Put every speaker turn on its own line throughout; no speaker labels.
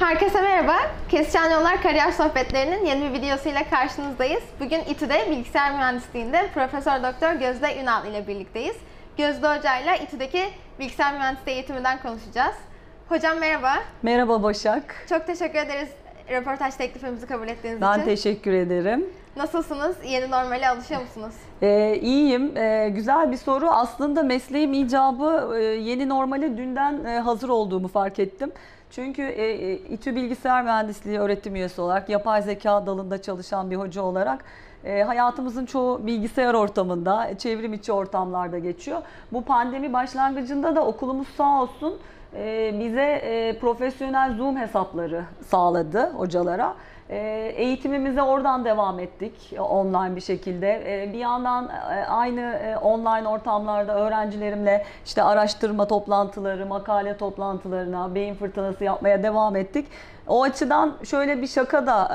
Herkese merhaba. Kesişen Yollar Kariyer Sohbetlerinin yeni bir videosuyla karşınızdayız. Bugün İTÜ'de bilgisayar mühendisliğinde Profesör Doktor Gözde Ünal ile birlikteyiz. Gözde Hoca ile İTÜ'deki bilgisayar mühendisliği eğitiminden konuşacağız. Hocam merhaba.
Merhaba Başak.
Çok teşekkür ederiz röportaj teklifimizi kabul ettiğiniz
Ben
için.
teşekkür ederim.
Nasılsınız? Yeni normale alışıyor musunuz?
Ee, iyiyim. Ee, güzel bir soru. Aslında mesleğim icabı e, yeni normale dünden e, hazır olduğumu fark ettim. Çünkü e, e, İTÜ Bilgisayar Mühendisliği öğretim üyesi olarak, yapay zeka dalında çalışan bir hoca olarak e, hayatımızın çoğu bilgisayar ortamında, çevrim içi ortamlarda geçiyor. Bu pandemi başlangıcında da okulumuz sağ olsun e, bize e, profesyonel Zoom hesapları sağladı hocalara. E, Eğitimimize oradan devam ettik e, online bir şekilde. E, Bir yandan e, aynı e, online ortamlarda öğrencilerimle işte araştırma toplantıları, makale toplantılarına, beyin fırtınası yapmaya devam ettik. O açıdan şöyle bir şaka da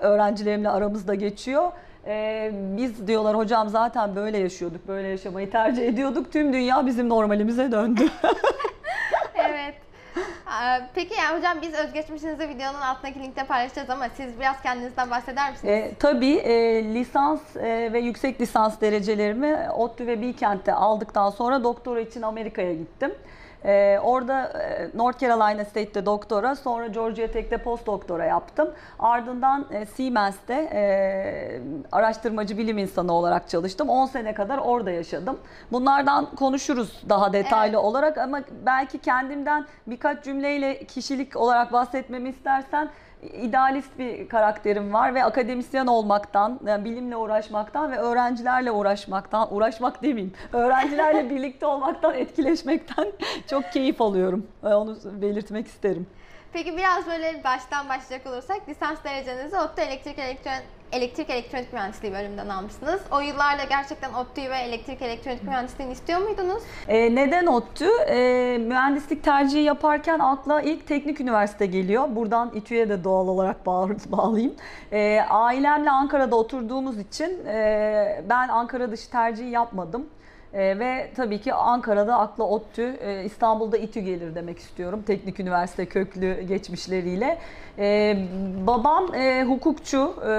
öğrencilerimle aramızda geçiyor. E, Biz diyorlar hocam zaten böyle yaşıyorduk, böyle yaşamayı tercih ediyorduk. Tüm dünya bizim normalimize döndü.
evet. Ee, Peki yani hocam biz özgeçmişinizi videonun altındaki linkte paylaşacağız ama siz biraz kendinizden bahseder misiniz?
E, tabii e, lisans e, ve yüksek lisans derecelerimi ODTÜ ve Bilkent'te aldıktan sonra doktora için Amerika'ya gittim. E, orada e, North Carolina State'te doktora, sonra Georgia Tech'te postdoktora yaptım. Ardından e, Siemens'te e, araştırmacı bilim insanı olarak çalıştım. 10 sene kadar orada yaşadım. Bunlardan konuşuruz daha detaylı
Evet.
olarak ama belki kendimden birkaç cümleyle kişilik olarak bahsetmemi istersen idealist bir karakterim var ve akademisyen olmaktan, yani bilimle uğraşmaktan ve öğrencilerle uğraşmaktan, uğraşmak demeyeyim, öğrencilerle birlikte olmaktan, etkileşmekten çok keyif alıyorum. Ee, Onu belirtmek isterim.
Peki biraz böyle baştan başlayacak olursak lisans derecenizi ODTÜ Elektrik Elektron Elektrik Elektronik Mühendisliği bölümünden almışsınız. O yıllarda gerçekten ODTÜ'yü ve elektrik elektronik mühendisliğini istiyor muydunuz?
Ee, neden ODTÜ? Ee, mühendislik tercihi yaparken akla ilk teknik üniversite geliyor. Buradan İTÜ'ye de doğal olarak bağ- bağlayayım. Ee, ailemle Ankara'da oturduğumuz için e, ben Ankara dışı tercihi yapmadım. Ee, ve tabii ki Ankara'da akla ODTÜ, e, İstanbul'da İTÜ gelir demek istiyorum. Teknik üniversite köklü geçmişleriyle. Ee, babam e, hukukçu. Ee,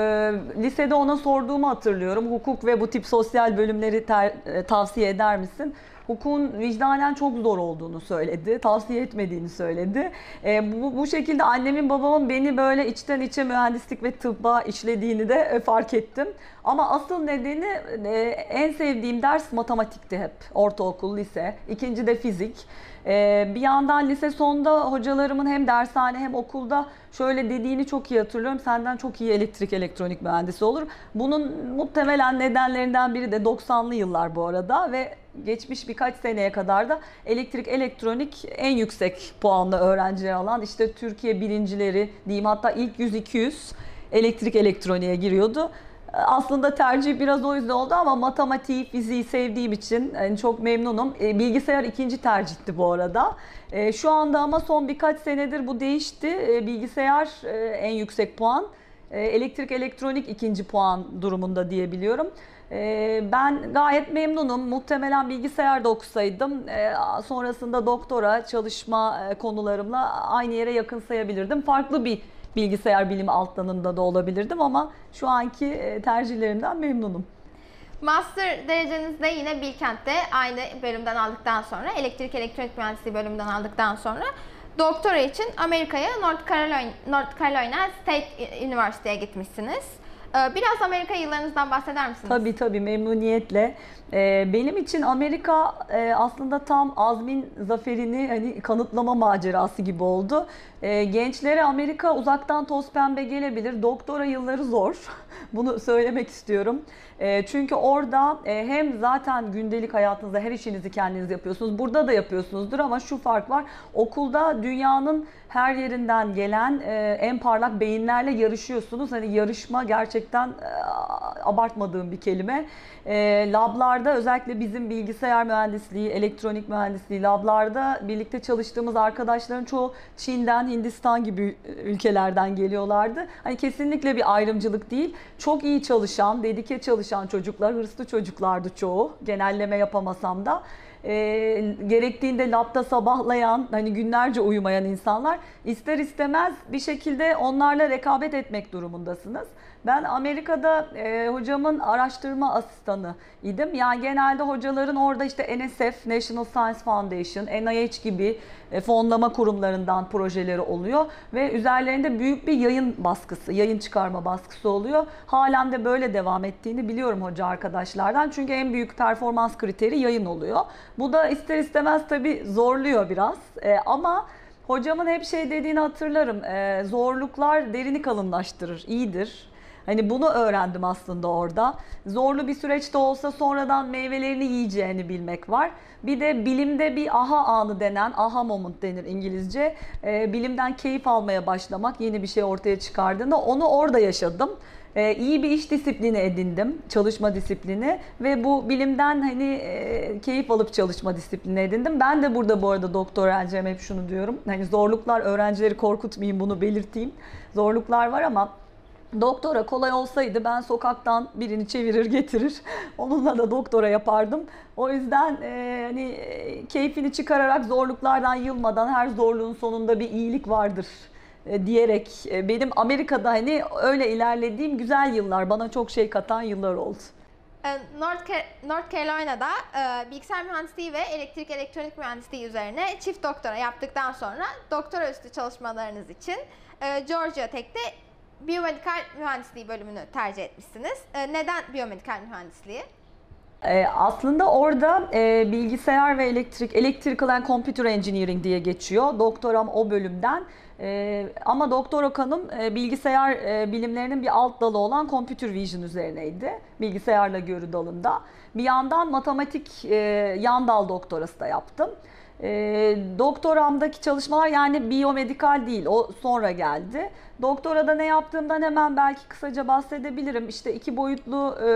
lisede ona sorduğumu hatırlıyorum. Hukuk ve bu tip sosyal bölümleri ter- e, tavsiye eder misin? Hukukun vicdanen çok zor olduğunu söyledi. Tavsiye etmediğini söyledi. E, bu, bu şekilde annemin babamın beni böyle içten içe mühendislik ve tıbba işlediğini de e, fark ettim. Ama asıl nedeni e, en sevdiğim ders matematikti hep. Ortaokul, lise. İkinci de fizik. E, bir yandan lise sonunda hocalarımın hem dershane hem okulda şöyle dediğini çok iyi hatırlıyorum. Senden çok iyi elektrik elektronik mühendisi olur. Bunun muhtemelen nedenlerinden biri de 90'lı yıllar bu arada ve geçmiş birkaç seneye kadar da elektrik elektronik en yüksek puanlı öğrenciler alan işte Türkiye birincileri diyeyim hatta ilk 100-200 elektrik elektroniğe giriyordu. Aslında tercih biraz o yüzden oldu ama matematiği, fiziği sevdiğim için çok memnunum. E, Bilgisayar ikinci tercihti bu arada. E, Şu anda ama son birkaç senedir bu değişti. E, Bilgisayar en yüksek puan. Elektrik elektronik ikinci puan durumunda diyebiliyorum. Ben gayet memnunum. Muhtemelen bilgisayarda okusaydım e, sonrasında doktora çalışma konularımla aynı yere yakın sayabilirdim. Farklı bir bilgisayar bilimi alt dalında da olabilirdim ama şu anki e, tercihlerimden memnunum.
Master derecenizi de yine Bilkent'te aynı bölümden aldıktan sonra, elektrik elektronik mühendisliği bölümünden aldıktan sonra doktora için Amerika'ya North Carolina, North Carolina State University'ye gitmişsiniz. Ee, Biraz Amerika yıllarınızdan bahseder misiniz?
Tabii tabii memnuniyetle. Ee, benim için Amerika e, aslında tam azmin zaferini hani kanıtlama macerası gibi oldu. Ee, gençlere Amerika uzaktan toz pembe gelebilir. Doktora yılları zor. Bunu söylemek istiyorum. Çünkü orada e, hem zaten gündelik hayatınızda her işinizi kendiniz yapıyorsunuz. Burada da yapıyorsunuzdur ama şu fark var. Okulda dünyanın her yerinden gelen e, en parlak beyinlerle yarışıyorsunuz. Hani yarışma gerçekten e, abartmadığım bir kelime. E, lablarda özellikle bizim bilgisayar mühendisliği, elektronik mühendisliği lablarda birlikte çalıştığımız arkadaşların çoğu Çin'den, Hindistan gibi ülkelerden geliyorlardı. Hani kesinlikle bir ayrımcılık değil. Çok iyi çalışan, dedike çalışan çocuklar, hırslı çocuklardı çoğu. Genelleme yapamasam da. e, gerektiğinde labda sabahlayan, hani günlerce uyumayan insanlar ister istemez bir şekilde onlarla rekabet etmek durumundasınız. Ben Amerika'da e, hocamın araştırma asistanı idim. Yani genelde hocaların orada işte NSF, National Science Foundation, NIH gibi e, fonlama kurumlarından projeleri oluyor ve üzerlerinde büyük bir yayın baskısı, yayın çıkarma baskısı oluyor. Halen de böyle devam ettiğini biliyorum hoca arkadaşlardan. Çünkü en büyük performans kriteri yayın oluyor. Bu da ister istemez tabii zorluyor biraz. E, ama hocamın hep şey dediğini hatırlarım. E, zorluklar derini kalınlaştırır, iyidir. Hani bunu öğrendim aslında orada. Zorlu bir süreçte olsa sonradan meyvelerini yiyeceğini bilmek var. Bir de bilimde bir aha anı denen, aha moment denir İngilizce. Ee, bilimden keyif almaya başlamak, yeni bir şey ortaya çıkardığında onu orada yaşadım. Ee, iyi bir iş disiplini edindim, çalışma disiplini ve bu bilimden hani e, keyif alıp çalışma disiplini edindim. Ben de burada bu arada doktor öğrencim hep şunu diyorum. Hani zorluklar öğrencileri korkutmayayım bunu belirteyim. Zorluklar var ama Doktora kolay olsaydı ben sokaktan birini çevirir getirir. Onunla da doktora yapardım. O yüzden e, hani e, keyfini çıkararak zorluklardan yılmadan her zorluğun sonunda bir iyilik vardır e, diyerek e, benim Amerika'da hani öyle ilerlediğim güzel yıllar bana çok şey katan yıllar oldu.
Ee, North, North Carolina'da e, bilgisayar mühendisliği ve elektrik elektronik mühendisliği üzerine çift doktora yaptıktan sonra doktora üstü çalışmalarınız için e, Georgia Tech'te biyomedikal mühendisliği bölümünü tercih etmişsiniz. E, neden biyomedikal mühendisliği?
Ee, aslında orada e, bilgisayar ve elektrik, electrical and computer engineering diye geçiyor. Doktoram o bölümden. E, ama doktora kanım e, bilgisayar e, bilimlerinin bir alt dalı olan computer vision üzerineydi. Bilgisayarla görü dalında. Bir yandan matematik e, yan dal doktorası da yaptım. E, doktoramdaki çalışmalar yani biyomedikal değil, o sonra geldi. Doktorada ne yaptığımdan hemen belki kısaca bahsedebilirim. İşte iki boyutlu e,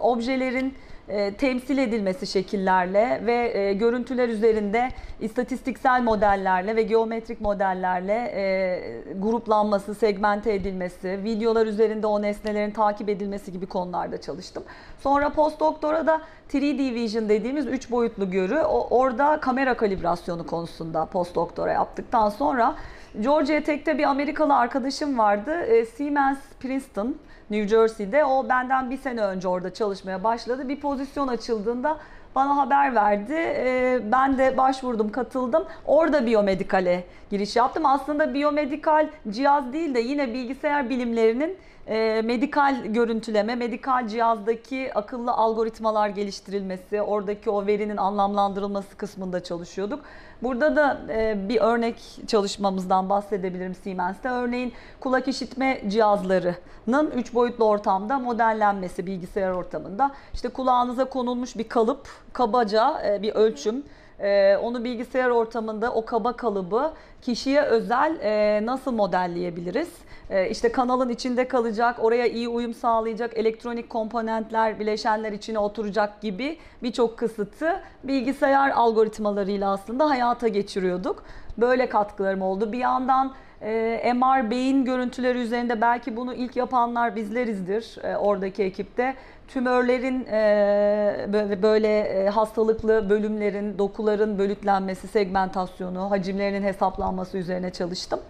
objelerin e, temsil edilmesi şekillerle ve e, görüntüler üzerinde istatistiksel modellerle ve geometrik modellerle e, gruplanması, segmente edilmesi, videolar üzerinde o nesnelerin takip edilmesi gibi konularda çalıştım. Sonra postdoktorada 3D Vision dediğimiz üç boyutlu görü, o, orada kamera kalibrasyonu konusunda postdoktora yaptıktan sonra Georgia Tech'te bir Amerikalı arkadaşım vardı. E, Siemens Princeton, New Jersey'de. O benden bir sene önce orada çalışmaya başladı. Bir pozisyon açıldığında bana haber verdi. E, ben de başvurdum, katıldım. Orada biyomedikale giriş yaptım. Aslında biyomedikal cihaz değil de yine bilgisayar bilimlerinin e, medikal görüntüleme, medikal cihazdaki akıllı algoritmalar geliştirilmesi, oradaki o verinin anlamlandırılması kısmında çalışıyorduk. Burada da e, bir örnek çalışmamızdan bahsedebilirim Siemens'te. Örneğin kulak işitme cihazlarının 3 boyutlu ortamda modellenmesi bilgisayar ortamında. İşte kulağınıza konulmuş bir kalıp, kabaca e, bir ölçüm. E, onu bilgisayar ortamında o kaba kalıbı kişiye özel e, nasıl modelleyebiliriz? E, işte kanalın içinde kalacak, oraya iyi uyum sağlayacak elektronik komponentler, bileşenler içine oturacak gibi birçok kısıtı bilgisayar algoritmalarıyla aslında hayata geçiriyorduk. Böyle katkılarım oldu. Bir yandan e, MR beyin görüntüleri üzerinde belki bunu ilk yapanlar bizlerizdir e, oradaki ekipte. Tümörlerin e, böyle, böyle e, hastalıklı bölümlerin, dokuların bölütlenmesi, segmentasyonu, hacimlerinin hesaplanması üzerine çalıştım.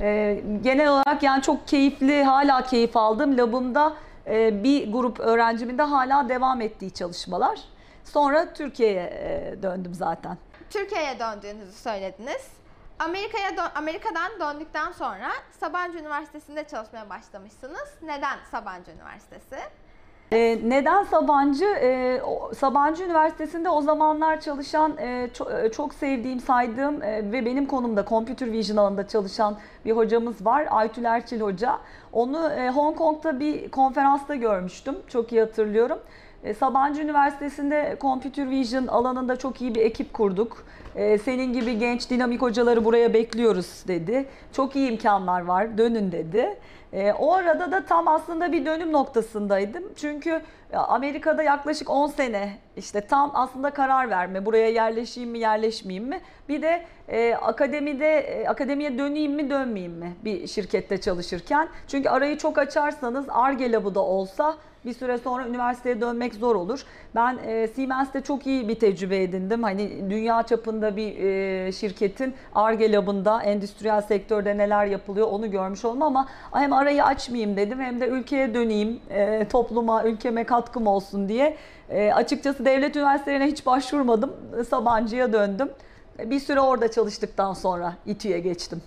E, genel olarak yani çok keyifli, hala keyif aldım. Labımda e, bir grup öğrencimin de hala devam ettiği çalışmalar. Sonra Türkiye'ye e, döndüm zaten.
Türkiye'ye döndüğünüzü söylediniz. Amerika'ya Amerika'dan döndükten sonra Sabancı Üniversitesi'nde çalışmaya başlamışsınız. Neden Sabancı Üniversitesi?
Ee, neden Sabancı? Ee, Sabancı Üniversitesi'nde o zamanlar çalışan e, çok, çok sevdiğim, saydığım e, ve benim konumda Computer Vision alanında çalışan bir hocamız var. Aytül Erçil Hoca. Onu e, Hong Kong'da bir konferansta görmüştüm. Çok iyi hatırlıyorum. E, Sabancı Üniversitesi'nde Computer Vision alanında çok iyi bir ekip kurduk. E, senin gibi genç dinamik hocaları buraya bekliyoruz dedi. Çok iyi imkanlar var dönün dedi. E, o arada da tam aslında bir dönüm noktasındaydım. Çünkü Amerika'da yaklaşık 10 sene işte tam aslında karar verme buraya yerleşeyim mi yerleşmeyeyim mi bir de e, akademide e, akademiye döneyim mi dönmeyeyim mi bir şirkette çalışırken çünkü arayı çok açarsanız ARGE labı da olsa bir süre sonra üniversiteye dönmek zor olur. Ben e, Siemens'te çok iyi bir tecrübe edindim. Hani dünya çapında bir e, şirketin ARGE labında endüstriyel sektörde neler yapılıyor onu görmüş oldum ama hem arayı açmayayım dedim hem de ülkeye döneyim, e, topluma, ülkeme katkım olsun diye. E, açıkçası devlet üniversitelerine hiç başvurmadım. Sabancı'ya döndüm. Bir süre orada çalıştıktan sonra İTÜ'ye geçtim.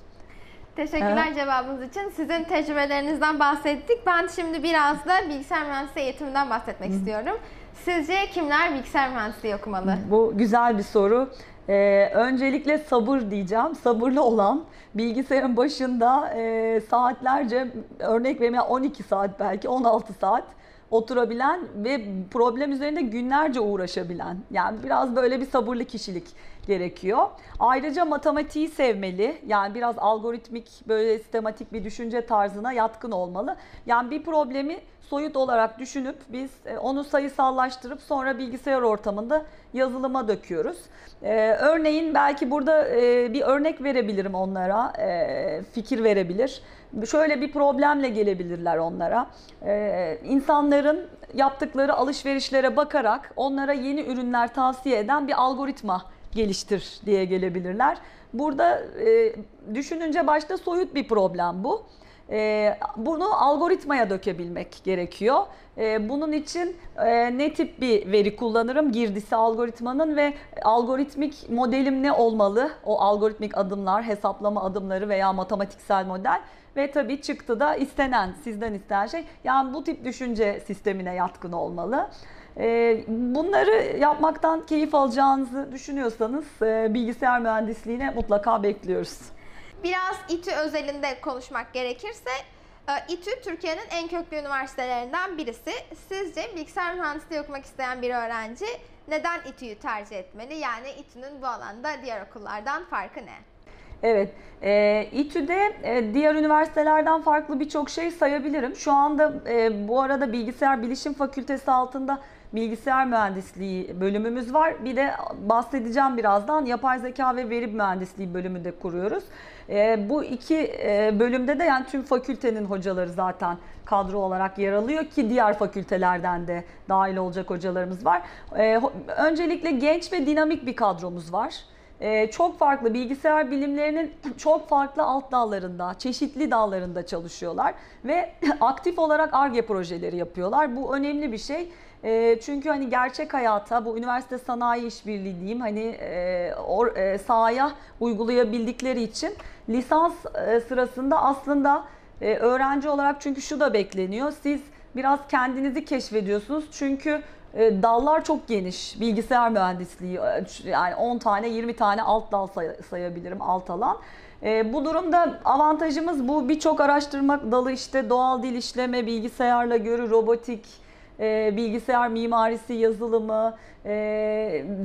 Teşekkürler cevabınız için. Sizin tecrübelerinizden bahsettik. Ben şimdi biraz da bilgisayar mühendisliği eğitiminden bahsetmek istiyorum. Sizce kimler bilgisayar mühendisliği okumalı?
Bu güzel bir soru. Ee, öncelikle sabır diyeceğim. Sabırlı olan, bilgisayarın başında e, saatlerce, örnek vereyim yani 12 saat belki 16 saat oturabilen ve problem üzerinde günlerce uğraşabilen. Yani biraz böyle bir sabırlı kişilik gerekiyor. Ayrıca matematiği sevmeli. Yani biraz algoritmik böyle sistematik bir düşünce tarzına yatkın olmalı. Yani bir problemi soyut olarak düşünüp biz e, onu sayısallaştırıp sonra bilgisayar ortamında yazılıma döküyoruz. Ee, örneğin belki burada e, bir örnek verebilirim onlara, e, fikir verebilir. Şöyle bir problemle gelebilirler onlara. Ee, insanların yaptıkları alışverişlere bakarak onlara yeni ürünler tavsiye eden bir algoritma geliştir diye gelebilirler. Burada e, düşününce başta soyut bir problem bu. E, bunu algoritmaya dökebilmek gerekiyor. E, bunun için e, ne tip bir veri kullanırım? Girdisi algoritmanın ve algoritmik modelim ne olmalı? O algoritmik adımlar, hesaplama adımları veya matematiksel model ve tabii çıktı da istenen, sizden istenen şey yani bu tip düşünce sistemine yatkın olmalı. Ee, bunları yapmaktan keyif alacağınızı düşünüyorsanız e, bilgisayar mühendisliğine mutlaka bekliyoruz.
Biraz İTÜ özelinde konuşmak gerekirse, e, İTÜ Türkiye'nin en köklü üniversitelerinden birisi. Sizce bilgisayar mühendisliği okumak isteyen bir öğrenci neden İTÜ'yü tercih etmeli? Yani İTÜ'nün bu alanda diğer okullardan farkı ne?
Evet, e, İTÜ'de e, diğer üniversitelerden farklı birçok şey sayabilirim. Şu anda e, bu arada Bilgisayar Bilişim Fakültesi altında bilgisayar mühendisliği bölümümüz var. Bir de bahsedeceğim birazdan yapay zeka ve veri mühendisliği bölümü de kuruyoruz. E, bu iki e, bölümde de yani tüm fakültenin hocaları zaten kadro olarak yer alıyor ki diğer fakültelerden de dahil olacak hocalarımız var. E, öncelikle genç ve dinamik bir kadromuz var. Ee, çok farklı bilgisayar bilimlerinin çok farklı alt dallarında, çeşitli dallarında çalışıyorlar ve aktif olarak ARGE projeleri yapıyorlar. Bu önemli bir şey. Ee, çünkü hani gerçek hayata bu üniversite sanayi işbirliği diyeyim hani e, or, e, sahaya uygulayabildikleri için lisans e, sırasında aslında e, öğrenci olarak çünkü şu da bekleniyor. Siz biraz kendinizi keşfediyorsunuz. Çünkü e, dallar çok geniş. Bilgisayar mühendisliği e, yani 10 tane 20 tane alt dal say- sayabilirim alt alan. E, bu durumda avantajımız bu birçok araştırma dalı işte doğal dil işleme, bilgisayarla görü, robotik, e, bilgisayar mimarisi, yazılımı, e,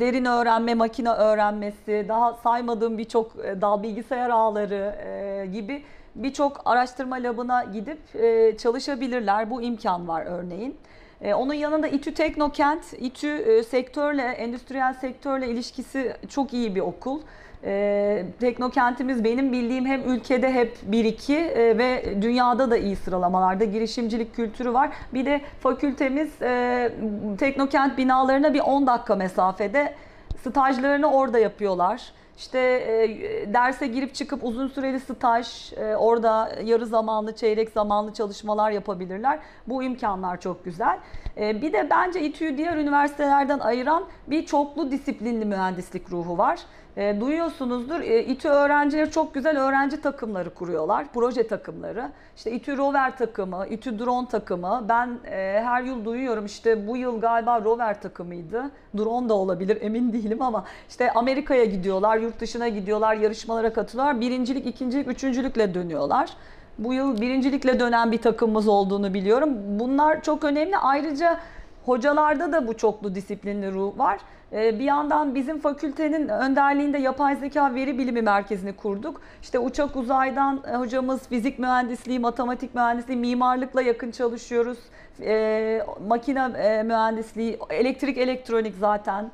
derin öğrenme, makine öğrenmesi, daha saymadığım birçok e, dal bilgisayar ağları e, gibi birçok araştırma labına gidip e, çalışabilirler. Bu imkan var örneğin. E, onun yanında İTÜ Teknokent, İTÜ e, sektörle, endüstriyel sektörle ilişkisi çok iyi bir okul. E, Teknokentimiz benim bildiğim hem ülkede hep 1-2 e, ve dünyada da iyi sıralamalarda girişimcilik kültürü var. Bir de fakültemiz e, Teknokent binalarına bir 10 dakika mesafede stajlarını orada yapıyorlar. İşte e, derse girip çıkıp uzun süreli staj, e, orada yarı zamanlı, çeyrek zamanlı çalışmalar yapabilirler. Bu imkanlar çok güzel. E, bir de bence İTÜ'yü diğer üniversitelerden ayıran bir çoklu disiplinli mühendislik ruhu var. E, duyuyorsunuzdur. E, İTÜ öğrencileri çok güzel öğrenci takımları kuruyorlar. Proje takımları. İşte İTÜ Rover takımı, İTÜ Drone takımı. Ben e, her yıl duyuyorum işte bu yıl galiba Rover takımıydı. Drone da olabilir emin değilim ama işte Amerika'ya gidiyorlar, yurt dışına gidiyorlar, yarışmalara katılıyorlar. Birincilik, ikincilik, üçüncülükle dönüyorlar. Bu yıl birincilikle dönen bir takımımız olduğunu biliyorum. Bunlar çok önemli. Ayrıca Hocalarda da bu çoklu disiplinli ruh var. Ee, Bir yandan bizim fakültenin önderliğinde yapay zeka veri bilimi merkezini kurduk. İşte uçak uzaydan e, hocamız fizik mühendisliği, matematik mühendisliği, mimarlıkla yakın çalışıyoruz. Ee, makine e, mühendisliği, elektrik elektronik zaten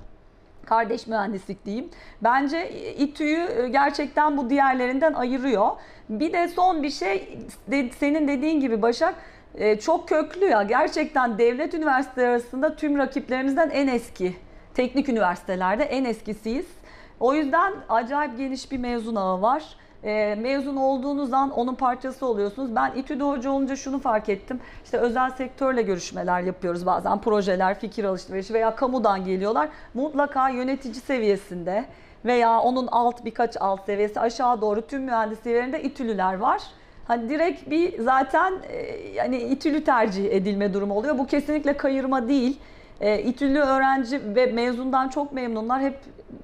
kardeş mühendislik diyeyim. Bence İTÜ'yü gerçekten bu diğerlerinden ayırıyor. Bir de son bir şey senin dediğin gibi Başak e, çok köklü ya gerçekten devlet üniversiteleri arasında tüm rakiplerimizden en eski. Teknik üniversitelerde en eskisiyiz. O yüzden acayip geniş bir mezun ağı var. E, mezun olduğunuz an onun parçası oluyorsunuz. Ben İTÜ'de hoca olunca şunu fark ettim. İşte özel sektörle görüşmeler yapıyoruz bazen. Projeler, fikir alışverişi veya kamudan geliyorlar. Mutlaka yönetici seviyesinde veya onun alt birkaç alt seviyesi aşağı doğru tüm mühendisliklerinde İTÜ'lüler var. Hani direkt bir zaten e, yani İTÜ'lü tercih edilme durumu oluyor. Bu kesinlikle kayırma değil. E, İTÜ'lü öğrenci ve mezundan çok memnunlar. Hep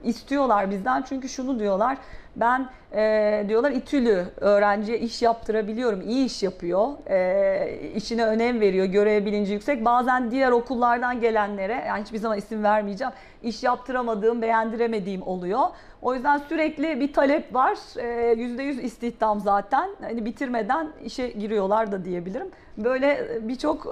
istiyorlar bizden çünkü şunu diyorlar. Ben e, diyorlar İTÜ'lü öğrenciye iş yaptırabiliyorum. İyi iş yapıyor. E, işine önem veriyor. Görev bilinci yüksek. Bazen diğer okullardan gelenlere yani hiçbir zaman isim vermeyeceğim. iş yaptıramadığım, beğendiremediğim oluyor. O yüzden sürekli bir talep var. E, %100 istihdam zaten. Hani bitirmeden işe giriyorlar da diyebilirim. Böyle birçok e,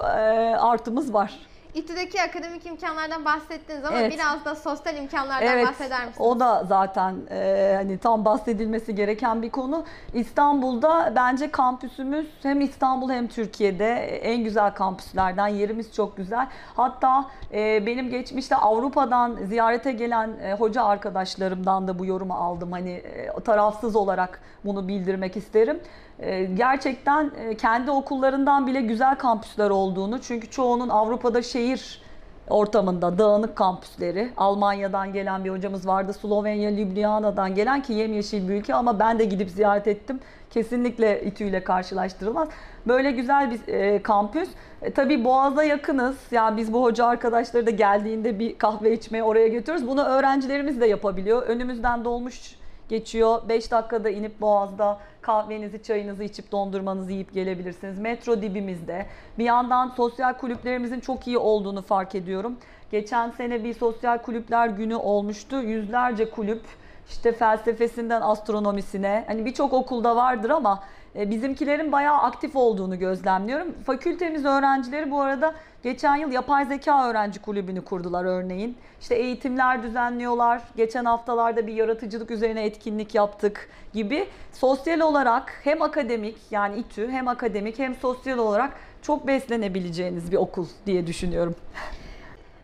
artımız var.
İTÜ'deki akademik imkanlardan bahsettiniz ama
Evet.
biraz da sosyal imkanlardan bahseder misiniz?
O da zaten e, hani tam bahsedilmesi gereken bir konu. İstanbul'da bence kampüsümüz hem İstanbul hem Türkiye'de en güzel kampüslerden. Yerimiz çok güzel. Hatta e, benim geçmişte Avrupa'dan ziyarete gelen e, hoca arkadaşlarımdan da bu yorumu aldım. Hani e, tarafsız olarak bunu bildirmek isterim. E, gerçekten e, kendi okullarından bile güzel kampüsler olduğunu çünkü çoğunun Avrupa'da şehir ortamında dağınık kampüsleri. Almanya'dan gelen bir hocamız vardı. Slovenya, Ljubljana'dan gelen ki yemyeşil bir ülke ama ben de gidip ziyaret ettim. Kesinlikle İTÜ ile karşılaştırılmaz. Böyle güzel bir e, kampüs. E, tabii Boğaz'a yakınız. Yani biz bu hoca arkadaşları da geldiğinde bir kahve içmeye oraya götürüyoruz. Bunu öğrencilerimiz de yapabiliyor. Önümüzden dolmuş geçiyor. 5 dakikada inip Boğaz'da kahvenizi, çayınızı içip dondurmanızı yiyip gelebilirsiniz. Metro dibimizde. Bir yandan sosyal kulüplerimizin çok iyi olduğunu fark ediyorum. Geçen sene bir sosyal kulüpler günü olmuştu. Yüzlerce kulüp işte felsefesinden astronomisine hani birçok okulda vardır ama bizimkilerin bayağı aktif olduğunu gözlemliyorum. Fakültemiz öğrencileri bu arada geçen yıl yapay zeka öğrenci kulübünü kurdular örneğin. İşte eğitimler düzenliyorlar. Geçen haftalarda bir yaratıcılık üzerine etkinlik yaptık gibi. Sosyal olarak hem akademik yani İTÜ hem akademik hem sosyal olarak çok beslenebileceğiniz bir okul diye düşünüyorum.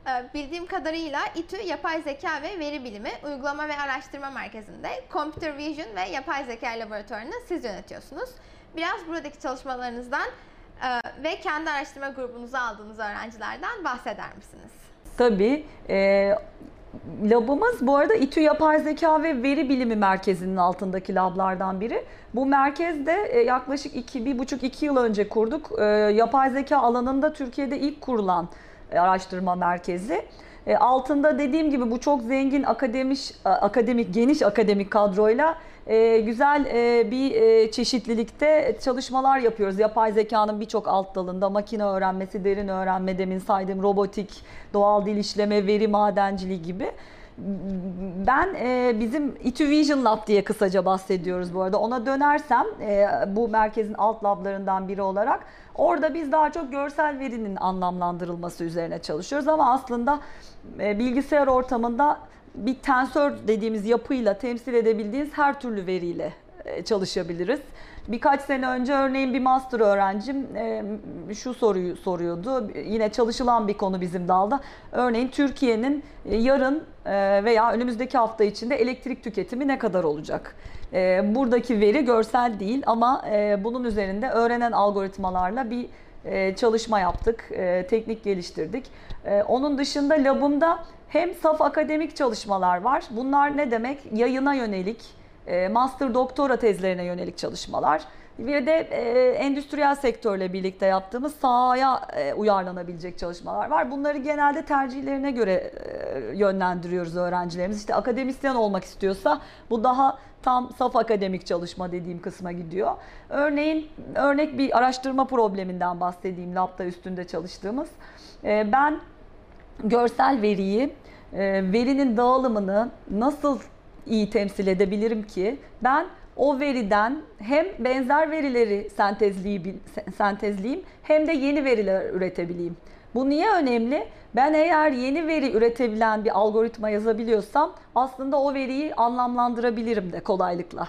Ee, Bildiğim kadarıyla İTÜ Yapay Zeka ve Veri Bilimi Uygulama ve Araştırma Merkezi'nde Computer Vision ve Yapay Zeka Laboratuvarını siz yönetiyorsunuz. Biraz buradaki çalışmalarınızdan e, ve kendi araştırma grubunuza aldığınız öğrencilerden bahseder misiniz?
Tabii. E, labımız bu arada İTÜ Yapay Zeka ve Veri Bilimi Merkezi'nin altındaki lablardan biri. Bu merkezde e, yaklaşık iki, bir buçuk iki yıl önce kurduk. E, yapay zeka alanında Türkiye'de ilk kurulan araştırma merkezi. E, altında dediğim gibi bu çok zengin akademik, akademik geniş akademik kadroyla e, güzel e, bir çeşitlilikte çalışmalar yapıyoruz. Yapay zekanın birçok alt dalında makine öğrenmesi, derin öğrenme, demin saydığım robotik, doğal dil işleme, veri madenciliği gibi. Ben bizim İTÜ Vision Lab diye kısaca bahsediyoruz bu arada. Ona dönersem bu merkezin alt lablarından biri olarak orada biz daha çok görsel verinin anlamlandırılması üzerine çalışıyoruz ama aslında e, bilgisayar ortamında bir tensör dediğimiz yapıyla temsil edebildiğiniz her türlü veriyle e, çalışabiliriz. Birkaç sene önce örneğin bir master öğrencim e, şu soruyu soruyordu. Yine çalışılan bir konu bizim dalda. Örneğin Türkiye'nin e, yarın e, veya önümüzdeki hafta içinde elektrik tüketimi ne kadar olacak? Buradaki veri görsel değil ama bunun üzerinde öğrenen algoritmalarla bir çalışma yaptık, teknik geliştirdik. Onun dışında labımda hem saf akademik çalışmalar var. Bunlar ne demek? Yayına yönelik, master doktora tezlerine yönelik çalışmalar. Bir de e, endüstriyel sektörle birlikte yaptığımız sahaya e, uyarlanabilecek çalışmalar var. Bunları genelde tercihlerine göre e, yönlendiriyoruz öğrencilerimiz. İşte akademisyen olmak istiyorsa bu daha tam saf akademik çalışma dediğim kısma gidiyor. Örneğin örnek bir araştırma probleminden bahsedeyim labda üstünde çalıştığımız. E, ben görsel veriyi, e, verinin dağılımını nasıl iyi temsil edebilirim ki ben o veriden hem benzer verileri sentezleyeyim, hem de yeni veriler üretebileyim. Bu niye önemli? Ben eğer yeni veri üretebilen bir algoritma yazabiliyorsam aslında o veriyi anlamlandırabilirim de kolaylıkla.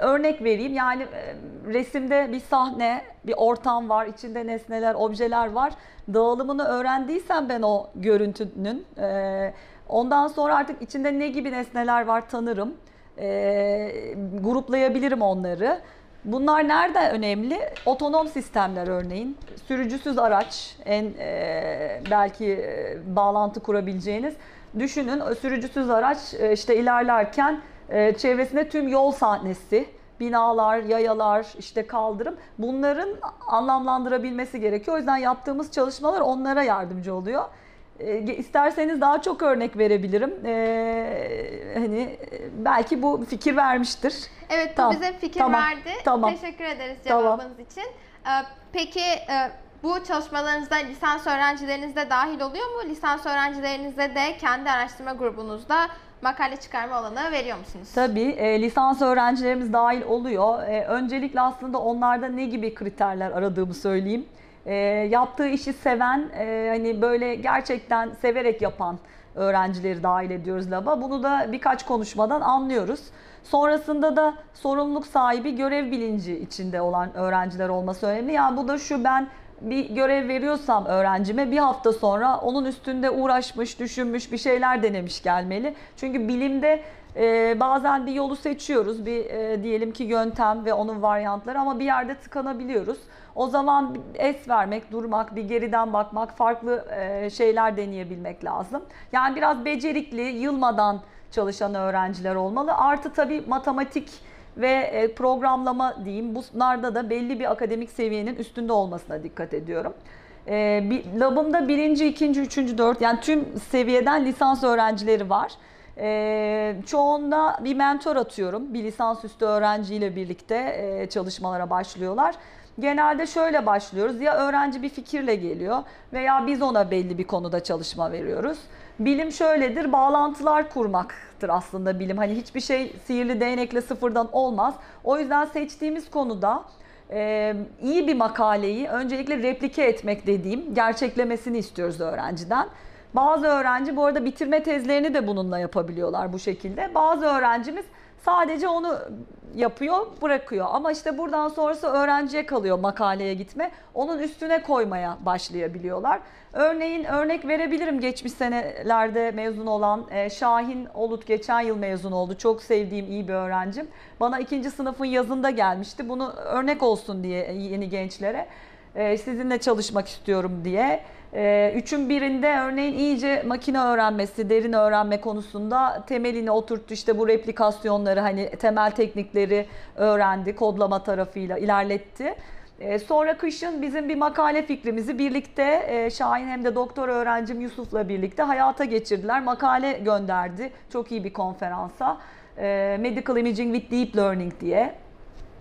Örnek vereyim yani e, resimde bir sahne, bir ortam var, içinde nesneler, objeler var. Dağılımını öğrendiysem ben o görüntünün e, ondan sonra artık içinde ne gibi nesneler var tanırım. E, gruplayabilirim onları. Bunlar nerede önemli? Otonom sistemler örneğin. Sürücüsüz araç en e, belki e, bağlantı kurabileceğiniz. Düşünün sürücüsüz araç e, işte ilerlerken e, çevresinde tüm yol sahnesi, binalar, yayalar, işte kaldırım bunların anlamlandırabilmesi gerekiyor. O yüzden yaptığımız çalışmalar onlara yardımcı oluyor. E, isterseniz daha çok örnek verebilirim. E, hani e, belki bu fikir vermiştir.
Evet bu
Tamam,
bize fikir
tamam,
verdi.
tamam.
Teşekkür ederiz
Tamam.
cevabınız için. Ee, Peki e, bu çalışmalarınızda lisans öğrencileriniz de dahil oluyor mu? Lisans öğrencilerinize de kendi araştırma grubunuzda makale çıkarma olanağı veriyor musunuz?
Tabii e, lisans öğrencilerimiz dahil oluyor. E, öncelikle aslında onlarda ne gibi kriterler aradığımı söyleyeyim. E, yaptığı işi seven, e, hani böyle gerçekten severek yapan öğrencileri dahil ediyoruz laba. Bunu da birkaç konuşmadan anlıyoruz. Sonrasında da sorumluluk sahibi görev bilinci içinde olan öğrenciler olması önemli. Yani bu da şu ben bir görev veriyorsam öğrencime bir hafta sonra onun üstünde uğraşmış, düşünmüş, bir şeyler denemiş gelmeli. Çünkü bilimde e, bazen bir yolu seçiyoruz, bir e, diyelim ki yöntem ve onun varyantları ama bir yerde tıkanabiliyoruz. O zaman es vermek, durmak, bir geriden bakmak, farklı e, şeyler deneyebilmek lazım. Yani biraz becerikli, yılmadan çalışan öğrenciler olmalı. Artı tabii matematik ve e, programlama diyeyim bunlarda da belli bir akademik seviyenin üstünde olmasına dikkat ediyorum. E, bir, labımda birinci, ikinci, üçüncü, dört yani tüm seviyeden lisans öğrencileri var. E, çoğunda bir mentor atıyorum. Bir lisansüstü öğrenciyle birlikte e, çalışmalara başlıyorlar. Genelde şöyle başlıyoruz. Ya öğrenci bir fikirle geliyor veya biz ona belli bir konuda çalışma veriyoruz. Bilim şöyledir, bağlantılar kurmaktır aslında bilim. Hani hiçbir şey sihirli değnekle sıfırdan olmaz. O yüzden seçtiğimiz konuda e, iyi bir makaleyi öncelikle replike etmek dediğim gerçeklemesini istiyoruz öğrenciden. Bazı öğrenci bu arada bitirme tezlerini de bununla yapabiliyorlar bu şekilde. Bazı öğrencimiz sadece onu yapıyor, bırakıyor. Ama işte buradan sonrası öğrenciye kalıyor makaleye gitme. Onun üstüne koymaya başlayabiliyorlar. Örneğin örnek verebilirim geçmiş senelerde mezun olan e, Şahin Olut geçen yıl mezun oldu. Çok sevdiğim iyi bir öğrencim. Bana ikinci sınıfın yazında gelmişti. Bunu örnek olsun diye yeni gençlere e, sizinle çalışmak istiyorum diye. E, Üçün birinde örneğin iyice makine öğrenmesi, derin öğrenme konusunda temelini oturttu. İşte bu replikasyonları hani temel teknikleri öğrendi, kodlama tarafıyla ilerletti. E, Sonra kışın bizim bir makale fikrimizi birlikte e, Şahin hem de doktor öğrencim Yusuf'la birlikte hayata geçirdiler. Makale gönderdi. Çok iyi bir konferansa. E, Medical Imaging with Deep Learning diye.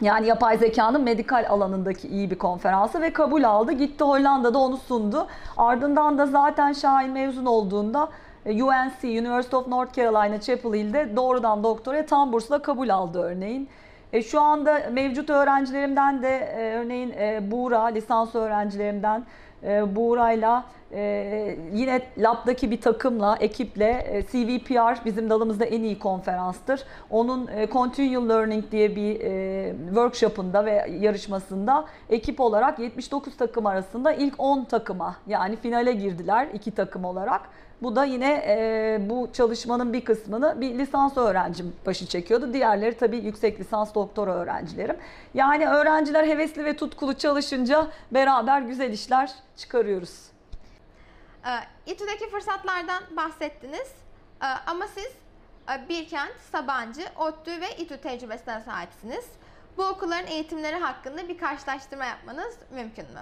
Yani yapay zekanın medikal alanındaki iyi bir konferansı ve kabul aldı. Gitti Hollanda'da onu sundu. Ardından da zaten Şahin mezun olduğunda e, UNC, University of North Carolina Chapel Hill'de doğrudan doktora tam bursla kabul aldı örneğin. E, şu anda mevcut öğrencilerimden de e, örneğin e, Buğra, lisans öğrencilerimden e, Buğra'yla e, yine labdaki bir takımla, ekiple e, CVPR bizim dalımızda en iyi konferanstır. Onun e, Continual Learning diye bir e, workshop'ında ve yarışmasında ekip olarak 79 takım arasında ilk 10 takıma yani finale girdiler iki takım olarak. Bu da yine e, bu çalışmanın bir kısmını bir lisans öğrencim başı çekiyordu. Diğerleri tabii yüksek lisans doktora öğrencilerim. Yani öğrenciler hevesli ve tutkulu çalışınca beraber güzel işler çıkarıyoruz.
Ee, İTÜ'deki fırsatlardan bahsettiniz. Ee, Ama siz e, Birkent, Sabancı, ODTÜ ve İTÜ tecrübesine sahipsiniz. Bu okulların eğitimleri hakkında bir karşılaştırma yapmanız mümkün mü?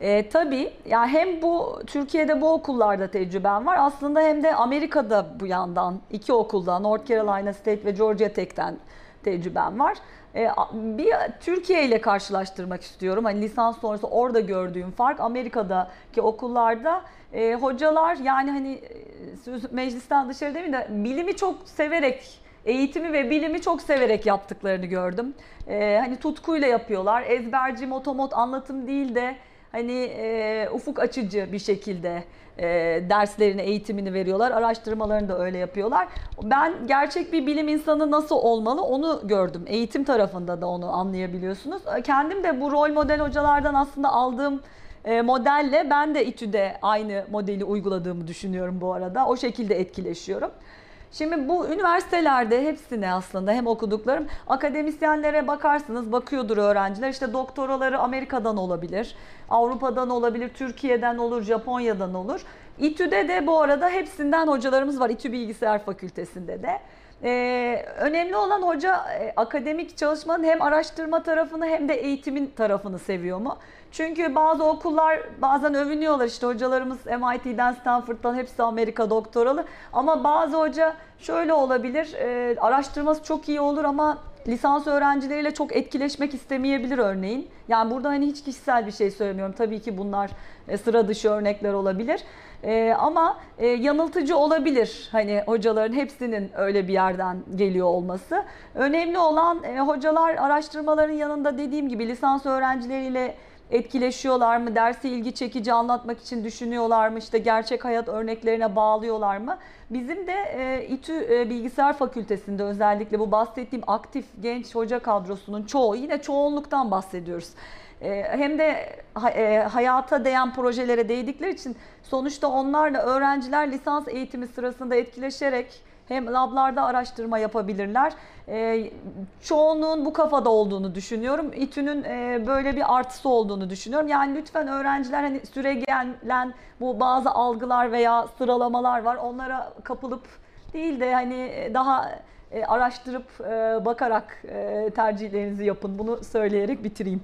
E, tabii ya hem bu Türkiye'de bu okullarda tecrübem var aslında hem de Amerika'da bu yandan iki okulda North Carolina State ve Georgia Tech'ten tecrübem var. E, bir Türkiye ile karşılaştırmak istiyorum. Hani lisans sonrası orada gördüğüm fark Amerika'daki okullarda e, hocalar yani hani e, meclisten dışarı demeyeyim de bilimi çok severek eğitimi ve bilimi çok severek yaptıklarını gördüm. E, hani tutkuyla yapıyorlar. Ezberci motomot anlatım değil de hani e, ufuk açıcı bir şekilde e, derslerini, eğitimini veriyorlar. Araştırmalarını da öyle yapıyorlar. Ben gerçek bir bilim insanı nasıl olmalı onu gördüm. Eğitim tarafında da onu anlayabiliyorsunuz. Kendim de bu rol model hocalardan aslında aldığım e, modelle ben de İTÜ'de aynı modeli uyguladığımı düşünüyorum bu arada. O şekilde etkileşiyorum. Şimdi bu üniversitelerde hepsine aslında hem okuduklarım akademisyenlere bakarsınız bakıyordur öğrenciler işte doktoraları Amerika'dan olabilir, Avrupa'dan olabilir, Türkiye'den olur, Japonya'dan olur. İTÜ'de de bu arada hepsinden hocalarımız var İTÜ Bilgisayar Fakültesi'nde de. Ee, önemli olan hoca e, akademik çalışmanın hem araştırma tarafını hem de eğitimin tarafını seviyor mu? Çünkü bazı okullar bazen övünüyorlar işte hocalarımız MIT'den Stanford'dan hepsi Amerika doktoralı ama bazı hoca şöyle olabilir e, araştırması çok iyi olur ama lisans öğrencileriyle çok etkileşmek istemeyebilir örneğin. Yani burada hani hiç kişisel bir şey söylemiyorum. Tabii ki bunlar e, sıra dışı örnekler olabilir. E, ama e, yanıltıcı olabilir hani hocaların hepsinin öyle bir yerden geliyor olması. Önemli olan e, hocalar araştırmaların yanında dediğim gibi lisans öğrencileriyle etkileşiyorlar mı? Dersi ilgi çekici anlatmak için düşünüyorlar mı? İşte gerçek hayat örneklerine bağlıyorlar mı? Bizim de e, İTÜ e, Bilgisayar Fakültesi'nde özellikle bu bahsettiğim aktif genç hoca kadrosunun çoğu yine çoğunluktan bahsediyoruz. E, hem de e, hayata değen projelere değdikleri için sonuçta onlarla öğrenciler lisans eğitimi sırasında etkileşerek hem lablarda araştırma yapabilirler. Ee, çoğunluğun bu kafada olduğunu düşünüyorum. İTÜ'nün e, böyle bir artısı olduğunu düşünüyorum. Yani lütfen öğrenciler hani süre gelen bu bazı algılar veya sıralamalar var. Onlara kapılıp değil de hani daha e, araştırıp e, bakarak e, tercihlerinizi yapın. Bunu söyleyerek bitireyim.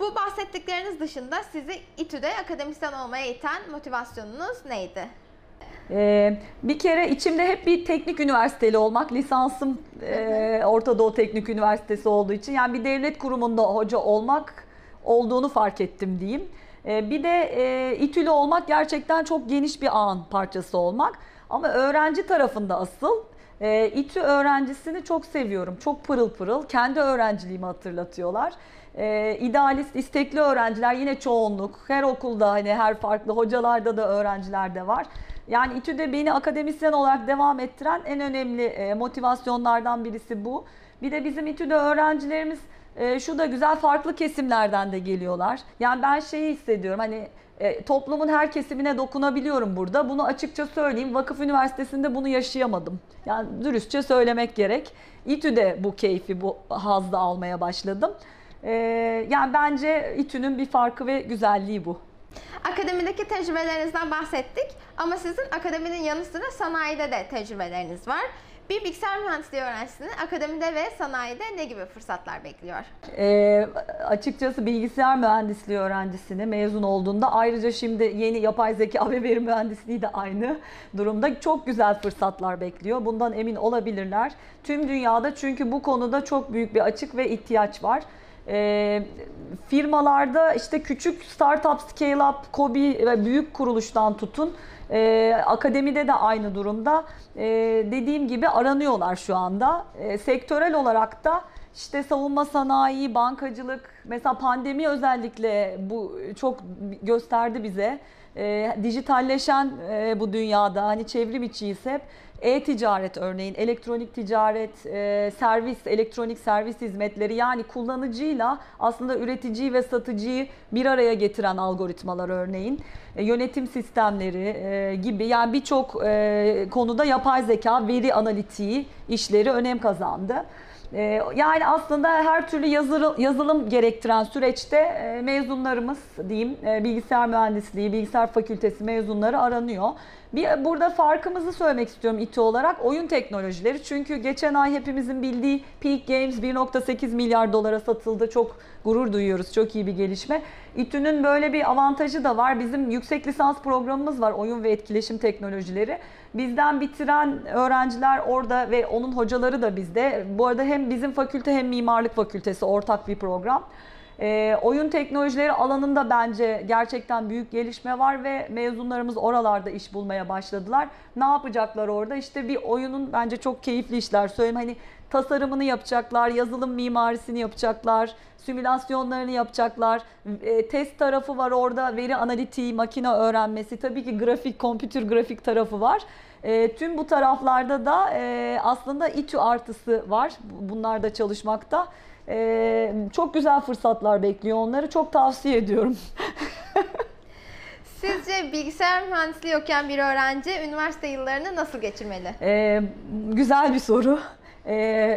Bu bahsettikleriniz dışında sizi İTÜ'de akademisyen olmaya iten motivasyonunuz neydi?
Ee, bir kere içimde hep bir teknik üniversiteli olmak, lisansım e, Orta Doğu Teknik Üniversitesi olduğu için yani bir devlet kurumunda hoca olmak olduğunu fark ettim diyeyim. Ee, bir de e, İTÜ'lü olmak gerçekten çok geniş bir ağın parçası olmak. Ama öğrenci tarafında asıl e, İTÜ öğrencisini çok seviyorum. Çok pırıl pırıl. Kendi öğrenciliğimi hatırlatıyorlar. E, idealist, istekli öğrenciler yine çoğunluk. Her okulda hani her farklı hocalarda da öğrenciler de var. Yani İTÜ'de beni akademisyen olarak devam ettiren en önemli e, motivasyonlardan birisi bu. Bir de bizim İTÜ'de öğrencilerimiz e, şu da güzel farklı kesimlerden de geliyorlar. Yani ben şeyi hissediyorum hani e, toplumun her kesimine dokunabiliyorum burada. Bunu açıkça söyleyeyim. Vakıf Üniversitesi'nde bunu yaşayamadım. Yani dürüstçe söylemek gerek. İTÜ'de bu keyfi, bu hazzı almaya başladım. Yani bence İTÜ'nün bir farkı ve güzelliği bu.
Akademideki tecrübelerinizden bahsettik ama sizin akademinin yanı sıra sanayide de tecrübeleriniz var. Bir bilgisayar mühendisliği öğrencisinin akademide ve sanayide ne gibi fırsatlar bekliyor?
E, açıkçası bilgisayar mühendisliği öğrencisini mezun olduğunda ayrıca şimdi yeni yapay zeka ve veri mühendisliği de aynı durumda çok güzel fırsatlar bekliyor. Bundan emin olabilirler. Tüm dünyada çünkü bu konuda çok büyük bir açık ve ihtiyaç var. E, firmalarda işte küçük startup, scale up, KOBİ ve büyük kuruluştan tutun e, akademide de aynı durumda. E, dediğim gibi aranıyorlar şu anda. E, sektörel olarak da işte savunma sanayi, bankacılık, mesela pandemi özellikle bu çok gösterdi bize. E, dijitalleşen e, bu dünyada hani çevrim içiyiz hep. E-ticaret örneğin, elektronik ticaret, e, servis, elektronik servis hizmetleri yani kullanıcıyla aslında üreticiyi ve satıcıyı bir araya getiren algoritmalar örneğin. E, yönetim sistemleri e, gibi yani birçok e, konuda yapay zeka, veri analitiği işleri önem kazandı. E, Yani aslında her türlü yazılı- yazılım gerektiren süreçte e, mezunlarımız diyeyim e, bilgisayar mühendisliği, bilgisayar fakültesi mezunları aranıyor. Bir burada farkımızı söylemek istiyorum İTÜ olarak oyun teknolojileri. Çünkü geçen ay hepimizin bildiği Peak Games 1.8 milyar dolara satıldı. Çok gurur duyuyoruz. Çok iyi bir gelişme. İTÜ'nün böyle bir avantajı da var. Bizim yüksek lisans programımız var oyun ve etkileşim teknolojileri. Bizden bitiren öğrenciler orada ve onun hocaları da bizde. Bu arada hem bizim fakülte hem mimarlık fakültesi ortak bir program. E, oyun teknolojileri alanında bence gerçekten büyük gelişme var ve mezunlarımız oralarda iş bulmaya başladılar. Ne yapacaklar orada? İşte bir oyunun bence çok keyifli işler söyleyeyim. Hani tasarımını yapacaklar, yazılım mimarisini yapacaklar, simülasyonlarını yapacaklar. E, test tarafı var orada, veri analitiği, makine öğrenmesi, tabii ki grafik, kompütür grafik tarafı var. E, tüm bu taraflarda da e, aslında İTÜ artısı var. Bunlar da çalışmakta. E, çok güzel fırsatlar bekliyor onları. Çok tavsiye ediyorum.
Sizce bilgisayar mühendisliği okuyan bir öğrenci üniversite yıllarını nasıl geçirmeli?
Ee, güzel bir soru.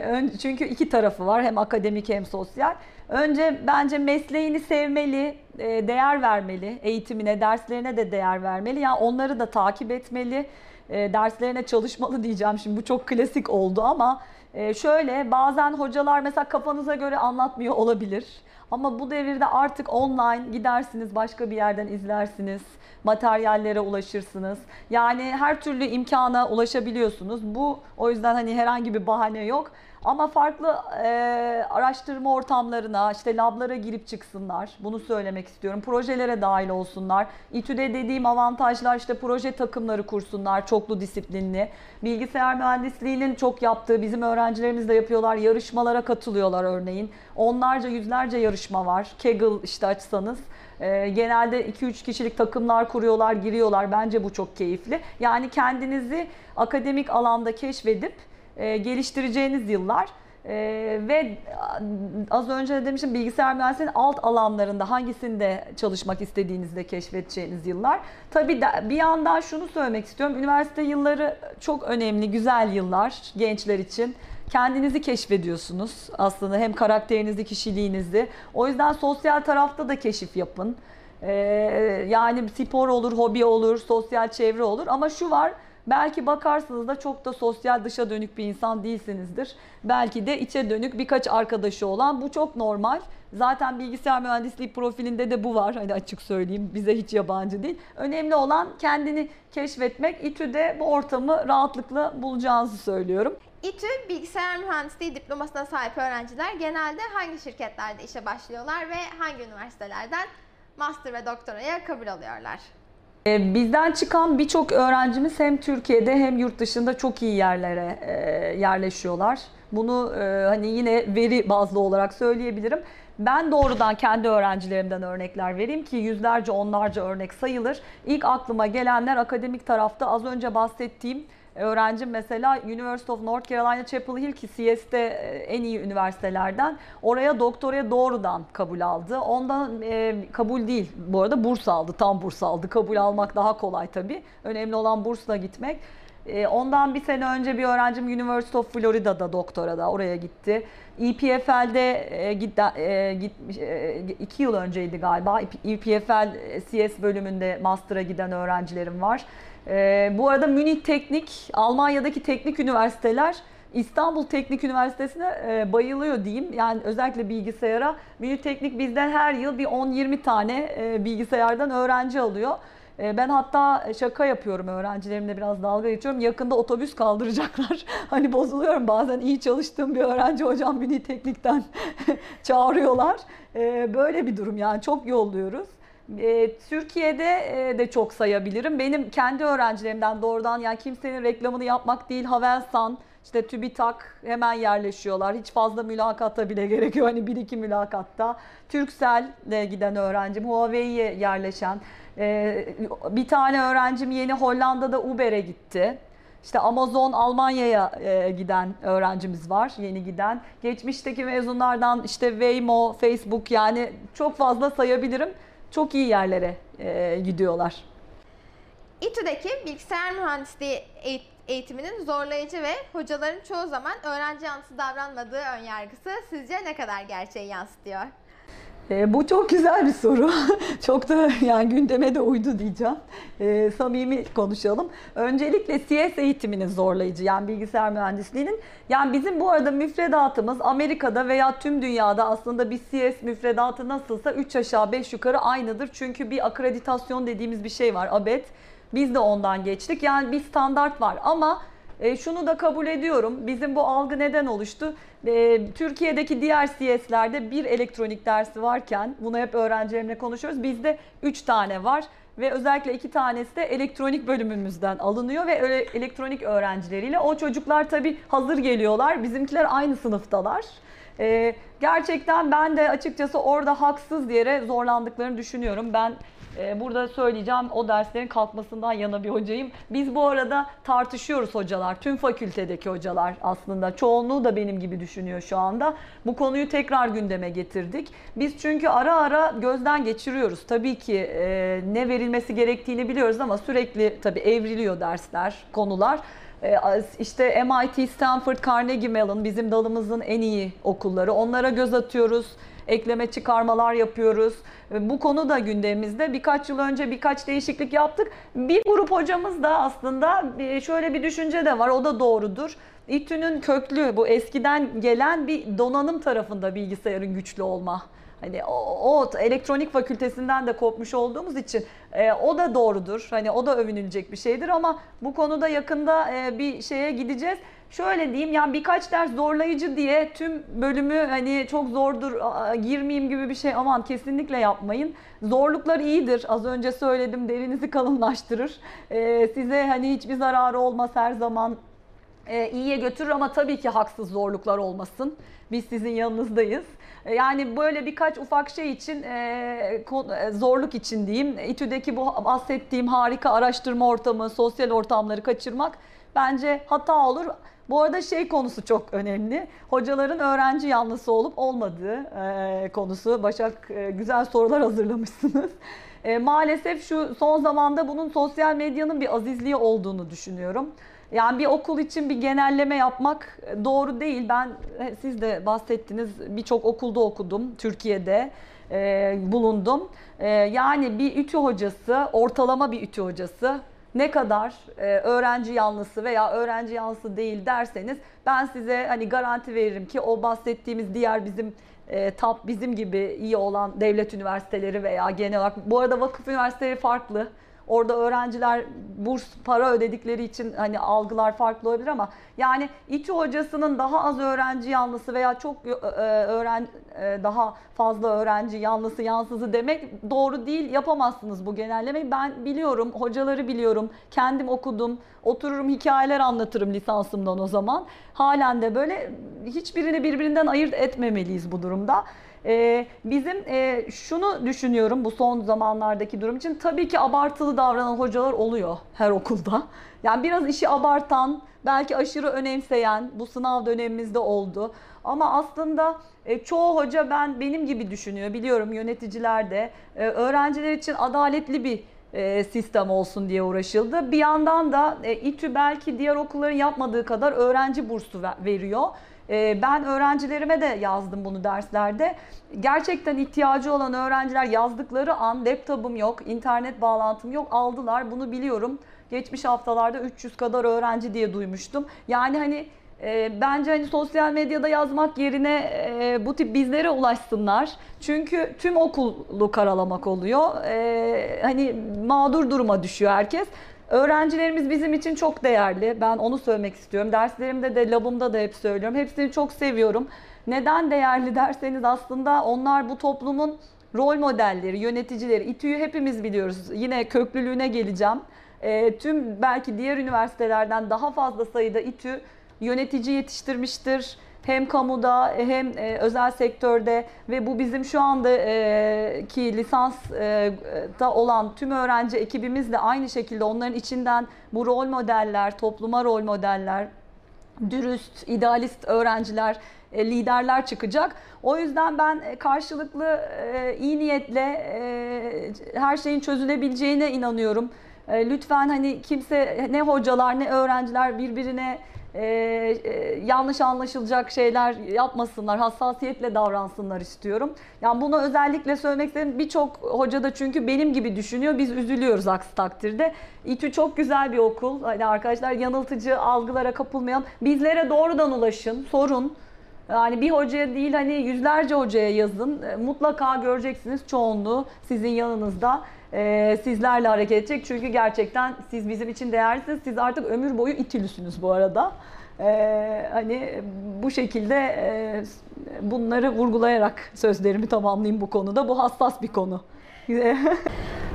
Ön- çünkü iki tarafı var hem akademik hem sosyal. Önce bence mesleğini sevmeli, e, değer vermeli, eğitimine, derslerine de değer vermeli. Yani onları da takip etmeli, e, derslerine çalışmalı diyeceğim. Şimdi bu çok klasik oldu ama e, şöyle bazen hocalar mesela kafanıza göre anlatmıyor olabilir. Ama bu devirde artık online gidersiniz başka bir yerden izlersiniz materyallere ulaşırsınız. Yani her türlü imkana ulaşabiliyorsunuz. Bu o yüzden hani herhangi bir bahane yok. Ama farklı e, araştırma ortamlarına, işte lablara girip çıksınlar. Bunu söylemek istiyorum. Projelere dahil olsunlar. İTÜ'de dediğim avantajlar işte proje takımları kursunlar, çoklu disiplinli. Bilgisayar mühendisliğinin çok yaptığı, bizim öğrencilerimiz de yapıyorlar. Yarışmalara katılıyorlar örneğin. Onlarca, yüzlerce yarışma var. Kaggle işte açsanız. E, genelde 2-3 kişilik takımlar kuruyorlar, giriyorlar. Bence bu çok keyifli. Yani kendinizi akademik alanda keşfedip e, geliştireceğiniz yıllar. E, ve az önce de demiştim bilgisayar mühendisliğinin alt alanlarında hangisinde çalışmak istediğinizde keşfedeceğiniz yıllar. Tabii de, bir yandan şunu söylemek istiyorum. Üniversite yılları çok önemli, güzel yıllar gençler için. Kendinizi keşfediyorsunuz aslında hem karakterinizi, kişiliğinizi. O yüzden sosyal tarafta da keşif yapın. Ee, yani spor olur, hobi olur, sosyal çevre olur ama şu var Belki bakarsınız da çok da sosyal dışa dönük bir insan değilsinizdir. Belki de içe dönük birkaç arkadaşı olan bu çok normal. Zaten bilgisayar mühendisliği profilinde de bu var. Hani açık söyleyeyim bize hiç yabancı değil. Önemli olan kendini keşfetmek. İTÜ'de bu ortamı rahatlıkla bulacağınızı söylüyorum.
İTÜ bilgisayar mühendisliği diplomasına sahip öğrenciler genelde hangi şirketlerde işe başlıyorlar ve hangi üniversitelerden master ve doktoraya kabul alıyorlar?
Ee, Bizden çıkan birçok öğrencimiz hem Türkiye'de hem yurt dışında çok iyi yerlere e, yerleşiyorlar. Bunu e, hani yine veri bazlı olarak söyleyebilirim. Ben doğrudan kendi öğrencilerimden örnekler vereyim ki yüzlerce onlarca örnek sayılır. İlk aklıma gelenler akademik tarafta az önce bahsettiğim öğrencim mesela University of North Carolina Chapel Hill ki CS'te e, en iyi üniversitelerden oraya doktoraya doğrudan kabul aldı. Ondan e, kabul değil bu arada burs aldı tam burs aldı. Kabul almak daha kolay tabii. Önemli olan bursla gitmek. E, ondan bir sene önce bir öğrencim University of Florida'da doktora da oraya gitti. EPFL'de git, gitmiş, e, iki yıl önceydi galiba. EPFL CS bölümünde master'a giden öğrencilerim var. E, bu arada Münih Teknik, Almanya'daki teknik üniversiteler İstanbul Teknik Üniversitesi'ne e, bayılıyor diyeyim. Yani özellikle bilgisayara. Münih Teknik bizden her yıl bir 10-20 tane e, bilgisayardan öğrenci alıyor. E, Ben hatta şaka yapıyorum öğrencilerimle biraz dalga geçiyorum. Yakında otobüs kaldıracaklar. hani bozuluyorum bazen iyi çalıştığım bir öğrenci hocam beni teknikten çağırıyorlar. E, Böyle bir durum yani çok yolluyoruz. E, Türkiye'de e, de çok sayabilirim. Benim kendi öğrencilerimden doğrudan yani kimsenin reklamını yapmak değil Havelsan, işte TÜBİTAK hemen yerleşiyorlar. Hiç fazla mülakatta bile gerekiyor. Hani bir iki mülakatta. Turkcell'le giden öğrencim, Huawei'ye yerleşen. Ee, bir tane öğrencim yeni Hollanda'da Uber'e gitti. İşte Amazon Almanya'ya e, giden öğrencimiz var yeni giden. Geçmişteki mezunlardan işte Waymo, Facebook yani çok fazla sayabilirim. Çok iyi yerlere e, gidiyorlar.
İTÜ'deki bilgisayar mühendisliği eğit- eğitiminin zorlayıcı ve hocaların çoğu zaman öğrenci yanlısı davranmadığı önyargısı sizce ne kadar gerçeği yansıtıyor?
E, bu çok güzel bir soru. çok da yani gündeme de uydu diyeceğim. E, samimi konuşalım. Öncelikle CS eğitiminin zorlayıcı yani bilgisayar mühendisliğinin. Yani bizim bu arada müfredatımız Amerika'da veya tüm dünyada aslında bir CS müfredatı nasılsa 3 aşağı 5 yukarı aynıdır. Çünkü bir akreditasyon dediğimiz bir şey var. ABET Biz de ondan geçtik. Yani bir standart var ama e, şunu da kabul ediyorum. Bizim bu algı neden oluştu? E, Türkiye'deki diğer CS'lerde bir elektronik dersi varken bunu hep öğrencilerimle konuşuyoruz. Bizde 3 tane var ve özellikle iki tanesi de elektronik bölümümüzden alınıyor ve öyle elektronik öğrencileriyle. O çocuklar tabii hazır geliyorlar. Bizimkiler aynı sınıftalar. E, gerçekten ben de açıkçası orada haksız yere zorlandıklarını düşünüyorum. Ben ee, Burada söyleyeceğim o derslerin kalkmasından yana bir hocayım. Biz bu arada tartışıyoruz hocalar. Tüm fakültedeki hocalar aslında. Çoğunluğu da benim gibi düşünüyor şu anda. Bu konuyu tekrar gündeme getirdik. Biz çünkü ara ara gözden geçiriyoruz. Tabii ki e, ne verilmesi gerektiğini biliyoruz ama sürekli tabii evriliyor dersler, konular. E, işte MIT, Stanford, Carnegie Mellon bizim dalımızın en iyi okulları. Onlara göz atıyoruz ekleme çıkarmalar yapıyoruz. Bu konu da gündemimizde. Birkaç yıl önce birkaç değişiklik yaptık. Bir grup hocamız da aslında şöyle bir düşünce de var. O da doğrudur. İTÜ'nün köklü bu eskiden gelen bir donanım tarafında bilgisayarın güçlü olma. Hani o, o elektronik fakültesinden de kopmuş olduğumuz için e, o da doğrudur. Hani o da övünülecek bir şeydir ama bu konuda yakında e, bir şeye gideceğiz. Şöyle diyeyim yani birkaç ders zorlayıcı diye tüm bölümü hani çok zordur girmeyeyim gibi bir şey aman kesinlikle yapmayın. Zorluklar iyidir. Az önce söyledim derinizi kalınlaştırır. Ee, size hani hiçbir zararı olmaz her zaman e, iyiye götürür ama tabii ki haksız zorluklar olmasın. Biz sizin yanınızdayız. E, yani böyle birkaç ufak şey için e, zorluk için diyeyim. İTÜ'deki bu bahsettiğim harika araştırma ortamı, sosyal ortamları kaçırmak bence hata olur. Bu arada şey konusu çok önemli. Hocaların öğrenci yanlısı olup olmadığı konusu. Başak güzel sorular hazırlamışsınız. Maalesef şu son zamanda bunun sosyal medyanın bir azizliği olduğunu düşünüyorum. Yani bir okul için bir genelleme yapmak doğru değil. Ben siz de bahsettiniz birçok okulda okudum Türkiye'de e, bulundum. E, yani bir ütü hocası, ortalama bir ütü hocası ne kadar e, öğrenci yanlısı veya öğrenci yanlısı değil derseniz ben size hani garanti veririm ki o bahsettiğimiz diğer bizim e, TAP bizim gibi iyi olan devlet üniversiteleri veya genel olarak bu arada vakıf üniversiteleri farklı. Orada öğrenciler burs para ödedikleri için hani algılar farklı olabilir ama yani İTÜ hocasının daha az öğrenci yanlısı veya çok e, öğren e, daha fazla öğrenci yanlısı yansızı demek doğru değil. Yapamazsınız bu genellemeyi. Ben biliyorum, hocaları biliyorum. Kendim okudum. Otururum hikayeler anlatırım lisansımdan o zaman. Halen de böyle hiçbirini birbirinden ayırt etmemeliyiz bu durumda. Ee, bizim e, şunu düşünüyorum bu son zamanlardaki durum için tabii ki abartılı davranan hocalar oluyor her okulda. Yani biraz işi abartan, belki aşırı önemseyen bu sınav dönemimizde oldu. Ama aslında e, çoğu hoca ben benim gibi düşünüyor. Biliyorum yöneticiler de e, öğrenciler için adaletli bir e, sistem olsun diye uğraşıldı. Bir yandan da İTÜ belki diğer okulların yapmadığı kadar öğrenci bursu veriyor. Ben öğrencilerime de yazdım bunu derslerde. Gerçekten ihtiyacı olan öğrenciler yazdıkları an laptopum yok, internet bağlantım yok aldılar. Bunu biliyorum. Geçmiş haftalarda 300 kadar öğrenci diye duymuştum. Yani hani e, bence hani sosyal medyada yazmak yerine e, bu tip bizlere ulaşsınlar. Çünkü tüm okulu karalamak oluyor. E, hani mağdur duruma düşüyor herkes. Öğrencilerimiz bizim için çok değerli. Ben onu söylemek istiyorum. Derslerimde de, labımda da hep söylüyorum. Hepsini çok seviyorum. Neden değerli derseniz aslında onlar bu toplumun rol modelleri, yöneticileri. İTÜ'yü hepimiz biliyoruz. Yine köklülüğüne geleceğim. E, tüm belki diğer üniversitelerden daha fazla sayıda İTÜ yönetici yetiştirmiştir hem kamuda hem e, özel sektörde ve bu bizim şu anda e, ki lisans e, da olan tüm öğrenci ekibimiz de aynı şekilde onların içinden bu rol modeller, topluma rol modeller, dürüst, idealist öğrenciler, liderler çıkacak. O yüzden ben karşılıklı iyi niyetle her şeyin çözülebileceğine inanıyorum. Lütfen hani kimse ne hocalar ne öğrenciler birbirine e, e, yanlış anlaşılacak şeyler yapmasınlar, hassasiyetle davransınlar istiyorum. Yani bunu özellikle söylemek istedim. Birçok hoca da çünkü benim gibi düşünüyor. Biz üzülüyoruz aksi takdirde. İTÜ çok güzel bir okul. Hani arkadaşlar yanıltıcı algılara kapılmayalım. Bizlere doğrudan ulaşın, sorun. Yani bir hocaya değil hani yüzlerce hocaya yazın. E, Mutlaka göreceksiniz çoğunluğu sizin yanınızda e, sizlerle hareket edecek. Çünkü gerçekten siz bizim için değerlisiniz. Siz artık ömür boyu İTÜ'lüsünüz bu arada. E, hani bu şekilde e, bunları vurgulayarak sözlerimi tamamlayayım bu konuda. Bu hassas bir konu.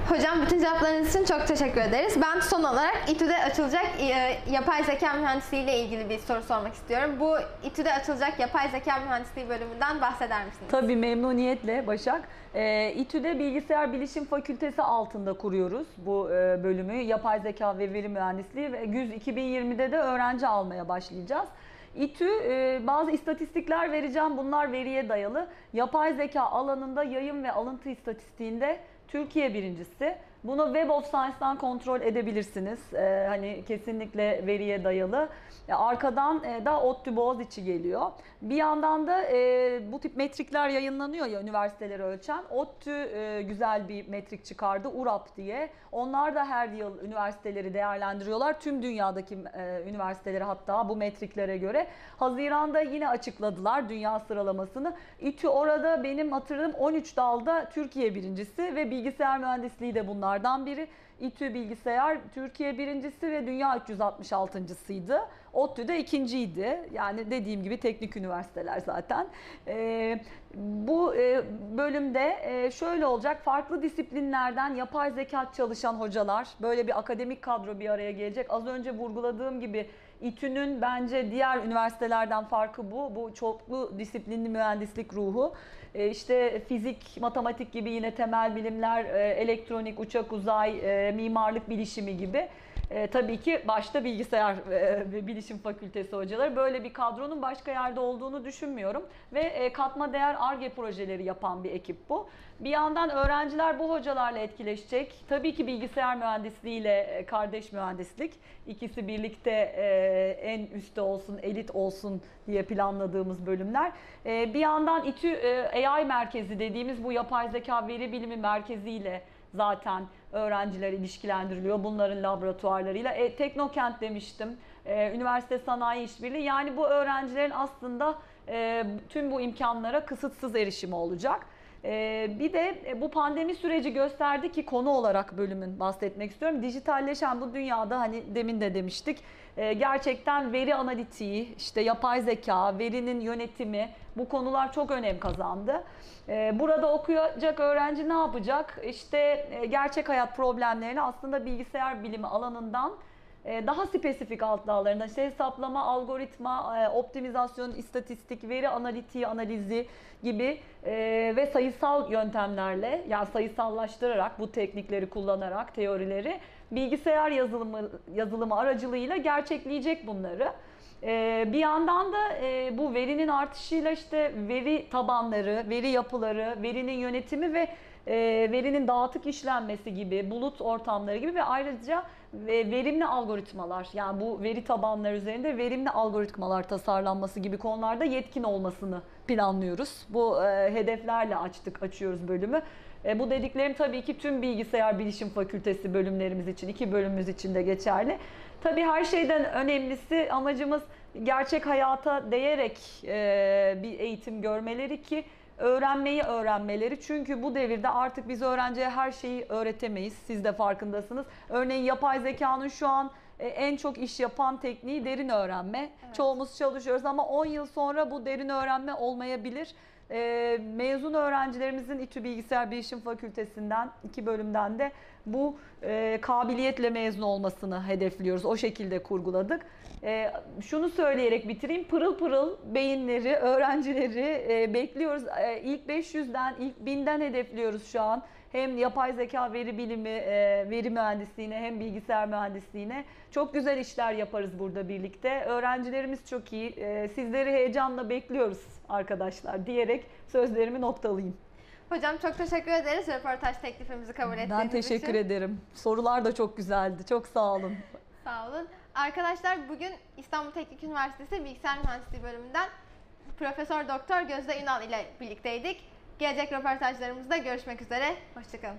Hocam bütün cevaplarınız için çok teşekkür ederiz. Ben son olarak İTÜ'de açılacak e, yapay zeka mühendisliği ile ilgili bir soru sormak istiyorum. Bu İTÜ'de açılacak yapay zeka mühendisliği bölümünden bahseder misiniz?
Tabii memnuniyetle Başak. E, İTÜ'de Bilgisayar Bilişim Fakültesi altında kuruyoruz bu e, bölümü. Yapay Zeka ve Veri Mühendisliği ve güz 2020'de de öğrenci almaya başlayacağız. İTÜ e, bazı istatistikler vereceğim. Bunlar veriye dayalı. Yapay zeka alanında yayın ve alıntı istatistiğinde Türkiye birincisi. Bunu Web of Science'dan kontrol edebilirsiniz. Ee, hani kesinlikle veriye dayalı. Arkadan e, da ODTÜ Boğaziçi geliyor. Bir yandan da e, bu tip metrikler yayınlanıyor ya üniversiteleri ölçen. ODTÜ e, güzel bir metrik çıkardı URAP diye. Onlar da her yıl üniversiteleri değerlendiriyorlar. Tüm dünyadaki e, üniversiteleri hatta bu metriklere göre. Haziran'da yine açıkladılar dünya sıralamasını. İTÜ orada benim hatırladığım 13 dalda Türkiye birincisi ve bilgisayar mühendisliği de bunlardan biri. İTÜ bilgisayar Türkiye birincisi ve dünya 366.sıydı. ODTÜ de ikinciydi. Yani dediğim gibi teknik üniversiteler zaten. Ee, bu e, bölümde e, şöyle olacak. Farklı disiplinlerden yapay zeka çalışan hocalar, böyle bir akademik kadro bir araya gelecek. Az önce vurguladığım gibi İTÜ'nün bence diğer üniversitelerden farkı bu. Bu çoklu disiplinli mühendislik ruhu. E, işte fizik, matematik gibi yine temel bilimler, e, elektronik, uçak, uzay, e, mimarlık bilişimi gibi. E, tabii ki başta bilgisayar e, ve bilişim fakültesi hocaları. Böyle bir kadronun başka yerde olduğunu düşünmüyorum. Ve e, katma değer ARGE projeleri yapan bir ekip bu. Bir yandan öğrenciler bu hocalarla etkileşecek. Tabii ki bilgisayar mühendisliği ile e, kardeş mühendislik. İkisi birlikte e, en üstte olsun, elit olsun diye planladığımız bölümler. E, bir yandan İTÜ e, AI merkezi dediğimiz bu yapay zeka veri bilimi merkeziyle zaten öğrenciler ilişkilendiriliyor bunların laboratuvarlarıyla. E, Teknokent demiştim, e, üniversite sanayi işbirliği yani bu öğrencilerin aslında e, tüm bu imkanlara kısıtsız erişimi olacak. E, bir de e, bu pandemi süreci gösterdi ki konu olarak bölümün bahsetmek istiyorum. Dijitalleşen bu dünyada hani demin de demiştik e, gerçekten veri analitiği, işte yapay zeka, verinin yönetimi bu konular çok önem kazandı. E, Burada okuyacak öğrenci ne yapacak? İşte gerçek hayat problemlerini aslında bilgisayar bilimi alanından daha spesifik alt dallarında işte hesaplama, algoritma, e, optimizasyon, istatistik, veri analitiği, analizi gibi e, ve sayısal yöntemlerle yani sayısallaştırarak bu teknikleri kullanarak teorileri bilgisayar yazılımı yazılımı aracılığıyla gerçekleyecek bunları. Ee, bir yandan da e, bu verinin artışıyla işte veri tabanları, veri yapıları, verinin yönetimi ve verinin dağıtık işlenmesi gibi, bulut ortamları gibi ve ayrıca ve verimli algoritmalar yani bu veri tabanları üzerinde verimli algoritmalar tasarlanması gibi konularda yetkin olmasını planlıyoruz. Bu e, hedeflerle açtık, açıyoruz bölümü. E, bu dediklerim tabii ki tüm bilgisayar bilişim fakültesi bölümlerimiz için, iki bölümümüz için de geçerli. Tabii her şeyden önemlisi amacımız gerçek hayata değerek e, bir eğitim görmeleri ki öğrenmeyi öğrenmeleri. Çünkü bu devirde artık biz öğrenciye her şeyi öğretemeyiz. Siz de farkındasınız. Örneğin yapay zekanın şu an e, en çok iş yapan tekniği derin öğrenme. Çoğumuz çalışıyoruz ama 10 yıl sonra bu derin öğrenme olmayabilir. E, mezun öğrencilerimizin İTÜ Bilgisayar Bilişim Fakültesinden iki bölümden de bu e, kabiliyetle mezun olmasını hedefliyoruz. O şekilde kurguladık. E, şunu söyleyerek bitireyim. Pırıl pırıl beyinleri, öğrencileri e, bekliyoruz. E, ilk 500'den, ilk 1000'den hedefliyoruz şu an. Hem yapay zeka veri bilimi, e, veri mühendisliğine hem bilgisayar mühendisliğine çok güzel işler yaparız burada birlikte. Öğrencilerimiz çok iyi. E, sizleri heyecanla bekliyoruz arkadaşlar diyerek sözlerimi noktalayayım.
Hocam çok teşekkür ederiz röportaj teklifimizi kabul ettiğiniz
Ben teşekkür
için.
ederim. Sorular da çok güzeldi. Çok sağ olun.
Sağ olun. Arkadaşlar bugün İstanbul Teknik Üniversitesi Bilgisayar Mühendisliği bölümünden Profesör Doktor Gözde Ünal ile birlikteydik. Gelecek röportajlarımızda görüşmek üzere. Hoşçakalın.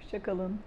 Hoşçakalın.